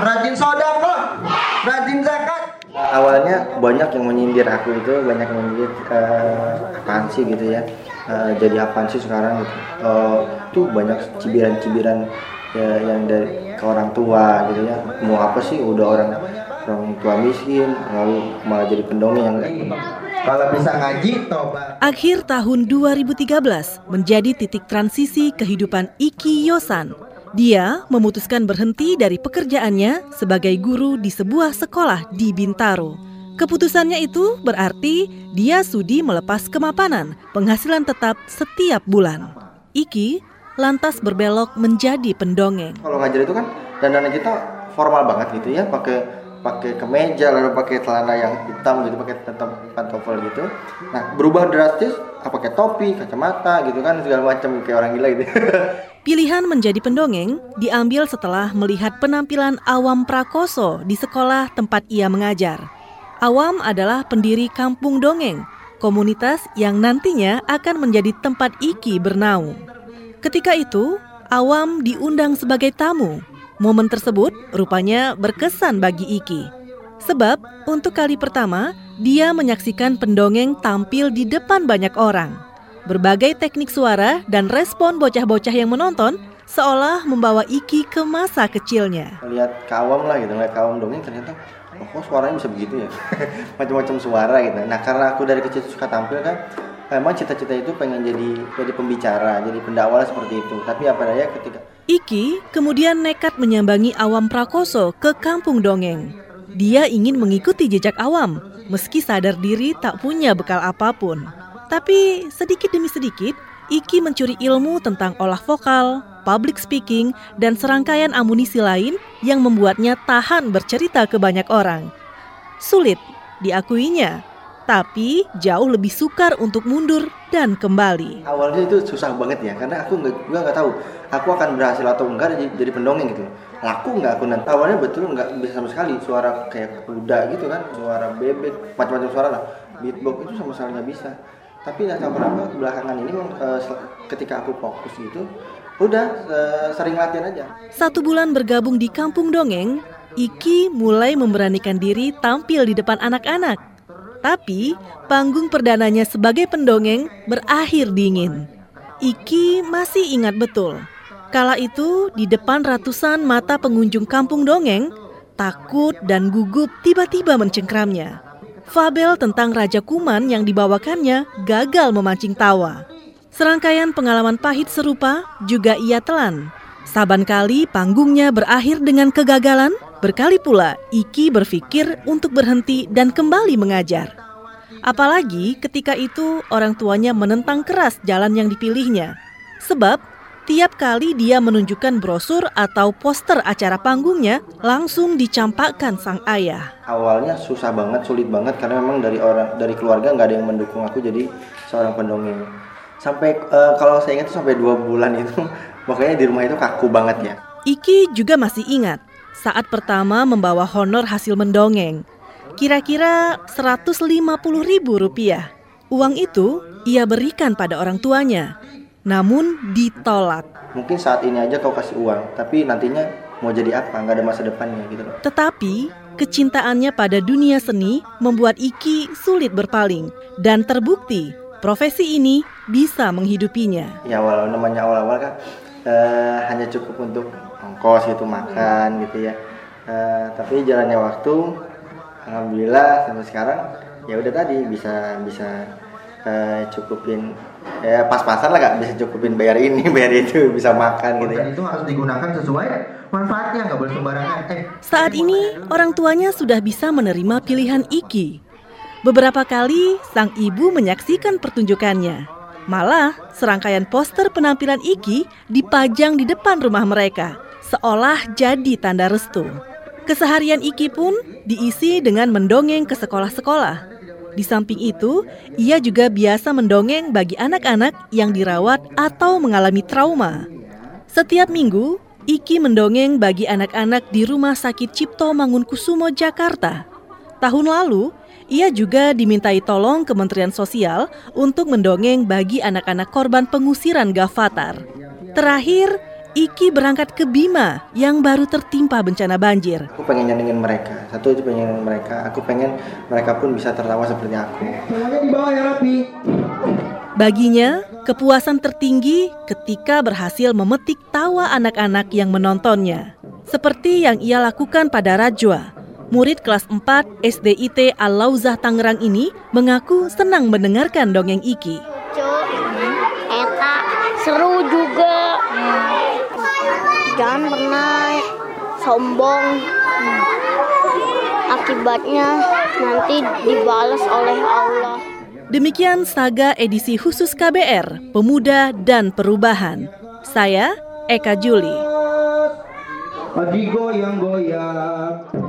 rajin sodako, rajin zakat. Awalnya banyak yang menyindir aku itu, banyak yang menyindir uh, apaan sih gitu ya. Uh, jadi apaan sih sekarang gitu. Uh, tuh banyak cibiran-cibiran ya, yang dari ke orang tua gitu ya. Mau apa sih udah orang orang tua miskin lalu malah jadi pendongeng yang kalau bisa ngaji tobat. Akhir tahun 2013 menjadi titik transisi kehidupan Iki Yosan dia memutuskan berhenti dari pekerjaannya sebagai guru di sebuah sekolah di Bintaro. Keputusannya itu berarti dia sudi melepas kemapanan, penghasilan tetap setiap bulan. Iki lantas berbelok menjadi pendongeng. Kalau ngajar itu kan dandan kita formal banget gitu ya, pakai pakai kemeja lalu pakai celana yang hitam gitu pakai pantofel gitu nah berubah drastis apa pakai topi kacamata gitu kan segala macam kayak orang gila gitu Pilihan menjadi pendongeng diambil setelah melihat penampilan Awam Prakoso di sekolah tempat ia mengajar. Awam adalah pendiri Kampung Dongeng, komunitas yang nantinya akan menjadi tempat Iki bernaung. Ketika itu, Awam diundang sebagai tamu Momen tersebut rupanya berkesan bagi Iki. Sebab untuk kali pertama dia menyaksikan pendongeng tampil di depan banyak orang. Berbagai teknik suara dan respon bocah-bocah yang menonton seolah membawa Iki ke masa kecilnya. Lihat kawam lah gitu, lihat kawam dongeng ternyata oh kok suaranya bisa begitu ya. Macam-macam suara gitu. Nah, karena aku dari kecil suka tampil kan, memang cita-cita itu pengen jadi jadi pembicara, jadi pendakwah seperti itu. Tapi apa daya ketika Iki kemudian nekat menyambangi Awam Prakoso ke kampung dongeng. Dia ingin mengikuti jejak Awam, meski sadar diri tak punya bekal apa pun. Tapi sedikit demi sedikit, Iki mencuri ilmu tentang olah vokal, public speaking, dan serangkaian amunisi lain yang membuatnya tahan bercerita ke banyak orang. Sulit, diakuinya, tapi jauh lebih sukar untuk mundur dan kembali. Awalnya itu susah banget ya, karena aku nggak nggak tahu aku akan berhasil atau enggak jadi, jadi pendongeng gitu. Laku nggak aku nanti. Awalnya betul nggak bisa sama sekali suara kayak kuda gitu kan, suara bebek, macam-macam suara lah. Beatbox itu sama sekali nggak bisa. Tapi nggak tahu kenapa belakangan ini uh, ketika aku fokus gitu, udah uh, sering latihan aja. Satu bulan bergabung di kampung dongeng, Iki mulai memberanikan diri tampil di depan anak-anak. Tapi panggung perdananya sebagai pendongeng berakhir dingin. Iki masih ingat betul. Kala itu di depan ratusan mata pengunjung kampung dongeng, takut dan gugup tiba-tiba mencengkramnya. Fabel tentang Raja Kuman yang dibawakannya gagal memancing tawa. Serangkaian pengalaman pahit serupa juga ia telan. Saban kali panggungnya berakhir dengan kegagalan, Berkali pula Iki berpikir untuk berhenti dan kembali mengajar. Apalagi ketika itu orang tuanya menentang keras jalan yang dipilihnya. Sebab tiap kali dia menunjukkan brosur atau poster acara panggungnya langsung dicampakkan sang ayah. Awalnya susah banget, sulit banget karena memang dari orang dari keluarga nggak ada yang mendukung aku jadi seorang pendongeng. Sampai uh, kalau saya ingat sampai dua bulan itu, makanya di rumah itu kaku banget ya. Iki juga masih ingat saat pertama membawa honor hasil mendongeng. Kira-kira 150 ribu rupiah. Uang itu ia berikan pada orang tuanya, namun ditolak. Mungkin saat ini aja kau kasih uang, tapi nantinya mau jadi apa? Nggak ada masa depannya gitu loh. Tetapi kecintaannya pada dunia seni membuat Iki sulit berpaling dan terbukti profesi ini bisa menghidupinya. Ya walau namanya awal-awal kan uh, hanya cukup untuk ongkos gitu makan gitu ya. Uh, tapi jalannya waktu alhamdulillah sampai sekarang ya udah tadi bisa bisa uh, cukupin ya pas-pasan lah gak bisa cukupin bayar ini bayar itu bisa makan gitu ya. Itu harus digunakan sesuai manfaatnya nggak boleh sembarangan. Eh. saat ini orang tuanya sudah bisa menerima pilihan Iki. Beberapa kali sang ibu menyaksikan pertunjukannya. Malah, serangkaian poster penampilan Iki dipajang di depan rumah mereka, seolah jadi tanda restu. Keseharian Iki pun diisi dengan mendongeng ke sekolah-sekolah. Di samping itu, ia juga biasa mendongeng bagi anak-anak yang dirawat atau mengalami trauma. Setiap minggu, Iki mendongeng bagi anak-anak di Rumah Sakit Cipto Mangunkusumo, Jakarta. Tahun lalu, ia juga dimintai tolong Kementerian Sosial untuk mendongeng bagi anak-anak korban pengusiran Gavatar. Terakhir, Iki berangkat ke Bima yang baru tertimpa bencana banjir. Aku pengen nyenengin mereka. Satu itu pengen nyenengin mereka. Aku pengen mereka pun bisa tertawa seperti aku. Semuanya di bawah ya rapi. Baginya, kepuasan tertinggi ketika berhasil memetik tawa anak-anak yang menontonnya. Seperti yang ia lakukan pada Rajwa. Murid kelas 4 SDIT Al-Lauzah Tangerang ini mengaku senang mendengarkan dongeng Iki. lucu eta seru juga jangan pernah sombong akibatnya nanti dibalas oleh Allah Demikian saga edisi khusus KBR, Pemuda dan Perubahan. Saya Eka Juli. Lagi goyang-goyang.